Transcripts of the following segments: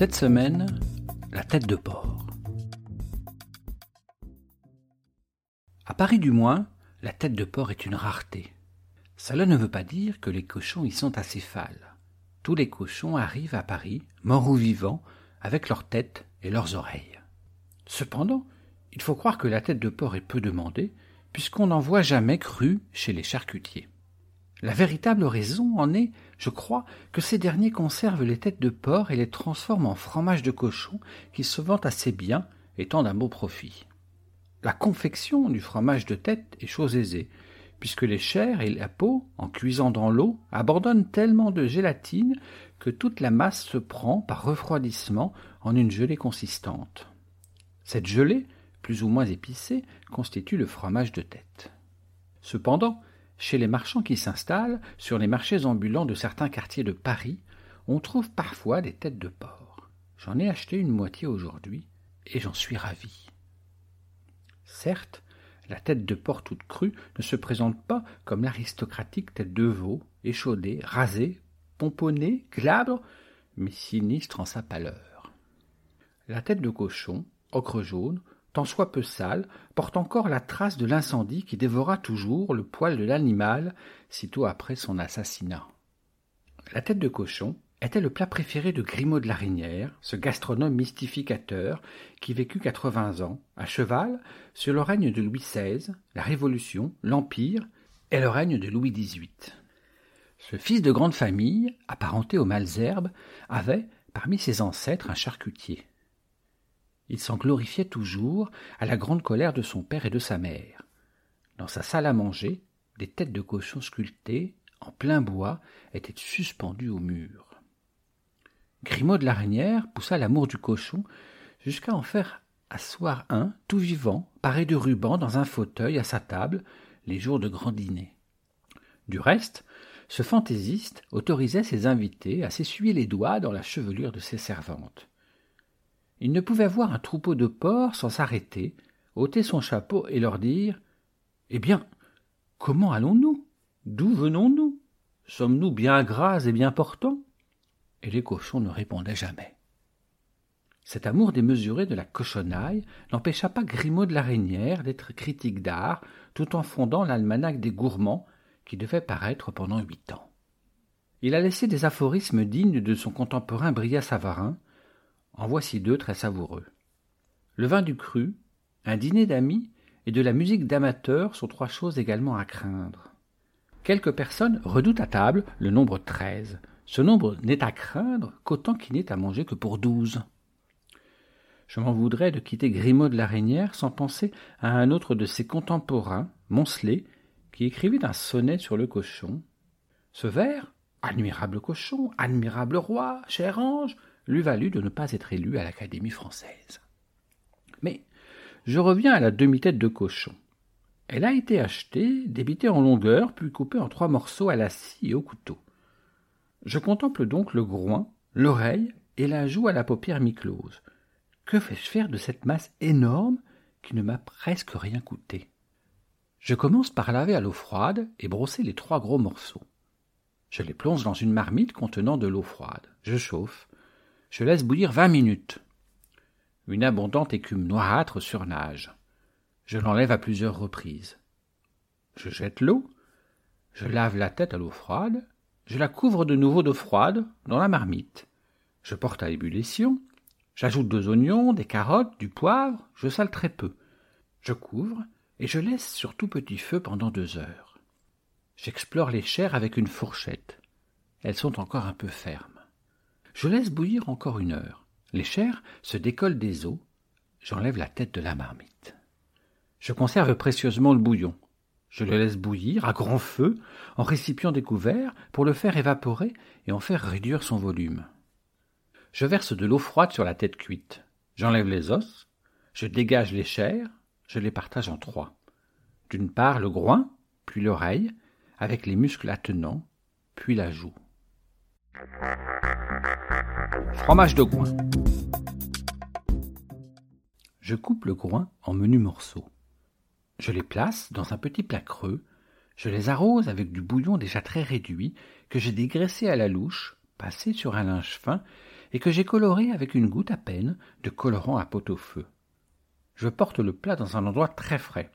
Cette semaine, la tête de porc. À Paris du moins, la tête de porc est une rareté. Cela ne veut pas dire que les cochons y sont acéphales. Tous les cochons arrivent à Paris, morts ou vivants, avec leurs têtes et leurs oreilles. Cependant, il faut croire que la tête de porc est peu demandée, puisqu'on n'en voit jamais crue chez les charcutiers. La véritable raison en est, je crois, que ces derniers conservent les têtes de porc et les transforment en fromage de cochon qui se vend assez bien, étant d'un beau profit. La confection du fromage de tête est chose aisée, puisque les chairs et la peau, en cuisant dans l'eau, abandonnent tellement de gélatine que toute la masse se prend par refroidissement en une gelée consistante. Cette gelée, plus ou moins épicée, constitue le fromage de tête. Cependant, chez les marchands qui s'installent, sur les marchés ambulants de certains quartiers de Paris, on trouve parfois des têtes de porc. J'en ai acheté une moitié aujourd'hui, et j'en suis ravi. Certes, la tête de porc toute crue ne se présente pas comme l'aristocratique tête de veau, échaudée, rasée, pomponnée, glabre, mais sinistre en sa pâleur. La tête de cochon, ocre jaune, tant soit peu sale, porte encore la trace de l'incendie qui dévora toujours le poil de l'animal sitôt après son assassinat. La tête de cochon était le plat préféré de Grimaud de la Reynière, ce gastronome mystificateur qui vécut quatre-vingts ans, à cheval, sur le règne de Louis XVI, la Révolution, l'Empire et le règne de Louis XVIII. Ce fils de grande famille, apparenté aux Malesherbes, avait, parmi ses ancêtres, un charcutier. Il s'en glorifiait toujours, à la grande colère de son père et de sa mère. Dans sa salle à manger, des têtes de cochon sculptées, en plein bois, étaient suspendues au mur. Grimaud de la Reynière poussa l'amour du cochon jusqu'à en faire asseoir un, tout vivant, paré de ruban, dans un fauteuil à sa table, les jours de grand dîner. Du reste, ce fantaisiste autorisait ses invités à s'essuyer les doigts dans la chevelure de ses servantes. Il ne pouvait voir un troupeau de porcs sans s'arrêter, ôter son chapeau et leur dire Eh bien, comment allons-nous? D'où venons-nous? Sommes-nous bien gras et bien portants? Et les cochons ne répondaient jamais. Cet amour démesuré de la cochonaille n'empêcha pas Grimaud de la Reynière d'être critique d'art tout en fondant l'almanach des gourmands qui devait paraître pendant huit ans. Il a laissé des aphorismes dignes de son contemporain Brillat Savarin, en voici deux très savoureux. Le vin du cru, un dîner d'amis et de la musique d'amateurs sont trois choses également à craindre. Quelques personnes redoutent à table le nombre treize. Ce nombre n'est à craindre qu'autant qu'il n'est à manger que pour douze. Je m'en voudrais de quitter Grimaud de la Reynière sans penser à un autre de ses contemporains, Moncelet, qui écrivit un sonnet sur le cochon. Ce vers, admirable cochon, admirable roi, cher ange, lui valut de ne pas être élu à l'Académie française. Mais je reviens à la demi-tête de cochon. Elle a été achetée, débitée en longueur, puis coupée en trois morceaux à la scie et au couteau. Je contemple donc le groin, l'oreille et la joue à la paupière mi-close. Que fais-je faire de cette masse énorme qui ne m'a presque rien coûté? Je commence par laver à l'eau froide et brosser les trois gros morceaux. Je les plonge dans une marmite contenant de l'eau froide. Je chauffe. Je laisse bouillir vingt minutes. Une abondante écume noirâtre surnage. Je l'enlève à plusieurs reprises. Je jette l'eau, je lave la tête à l'eau froide, je la couvre de nouveau d'eau froide dans la marmite. Je porte à ébullition, j'ajoute deux oignons, des carottes, du poivre, je sale très peu. Je couvre et je laisse sur tout petit feu pendant deux heures. J'explore les chairs avec une fourchette. Elles sont encore un peu fermes. Je laisse bouillir encore une heure. Les chairs se décollent des os. J'enlève la tête de la marmite. Je conserve précieusement le bouillon. Je le laisse bouillir à grand feu, en récipient découvert, pour le faire évaporer et en faire réduire son volume. Je verse de l'eau froide sur la tête cuite. J'enlève les os, je dégage les chairs, je les partage en trois. D'une part le groin, puis l'oreille, avec les muscles attenants, puis la joue. Fromage de groin. Je coupe le groin en menus morceaux. Je les place dans un petit plat creux, je les arrose avec du bouillon déjà très réduit que j'ai dégraissé à la louche, passé sur un linge fin et que j'ai coloré avec une goutte à peine de colorant à pot-au-feu. Je porte le plat dans un endroit très frais.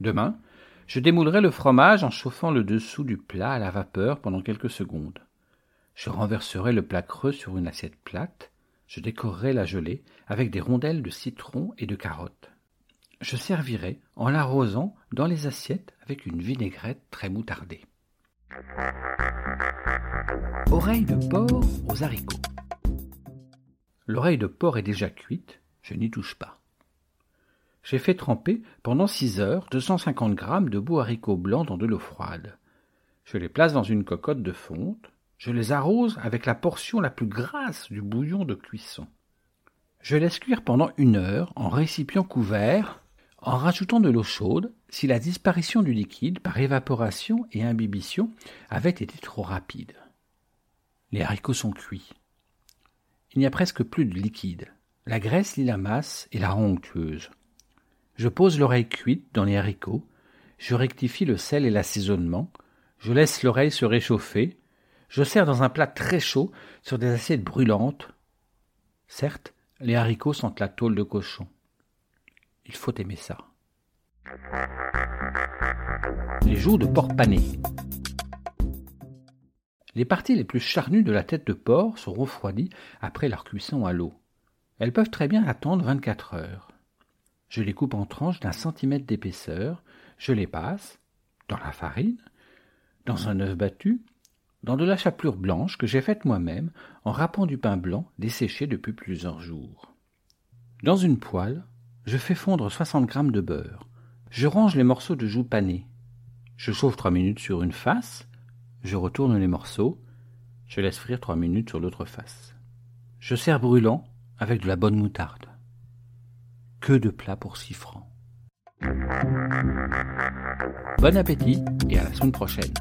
Demain, je démoulerai le fromage en chauffant le dessous du plat à la vapeur pendant quelques secondes. Je renverserai le plat creux sur une assiette plate, je décorerai la gelée avec des rondelles de citron et de carottes. Je servirai en l'arrosant dans les assiettes avec une vinaigrette très moutardée. Oreille de porc aux haricots. L'oreille de porc est déjà cuite, je n'y touche pas. J'ai fait tremper pendant six heures 250 grammes de beaux haricots blancs dans de l'eau froide. Je les place dans une cocotte de fonte, je les arrose avec la portion la plus grasse du bouillon de cuisson. Je laisse cuire pendant une heure en récipient couvert, en rajoutant de l'eau chaude si la disparition du liquide par évaporation et imbibition avait été trop rapide. Les haricots sont cuits. Il n'y a presque plus de liquide. La graisse lie la masse et la rend onctueuse. Je pose l'oreille cuite dans les haricots, je rectifie le sel et l'assaisonnement, je laisse l'oreille se réchauffer, je sers dans un plat très chaud sur des assiettes brûlantes. Certes, les haricots sentent la tôle de cochon. Il faut aimer ça. Les joues de porc pané. Les parties les plus charnues de la tête de porc sont refroidies après leur cuisson à l'eau. Elles peuvent très bien attendre 24 heures. Je les coupe en tranches d'un centimètre d'épaisseur, je les passe dans la farine, dans un œuf battu, dans de la chapelure blanche que j'ai faite moi-même en râpant du pain blanc desséché depuis plusieurs jours. Dans une poêle, je fais fondre 60 grammes de beurre. Je range les morceaux de joues panées. Je chauffe trois minutes sur une face, je retourne les morceaux, je laisse frire trois minutes sur l'autre face. Je sers brûlant avec de la bonne moutarde. Que de plats pour six francs. Bon appétit et à la semaine prochaine.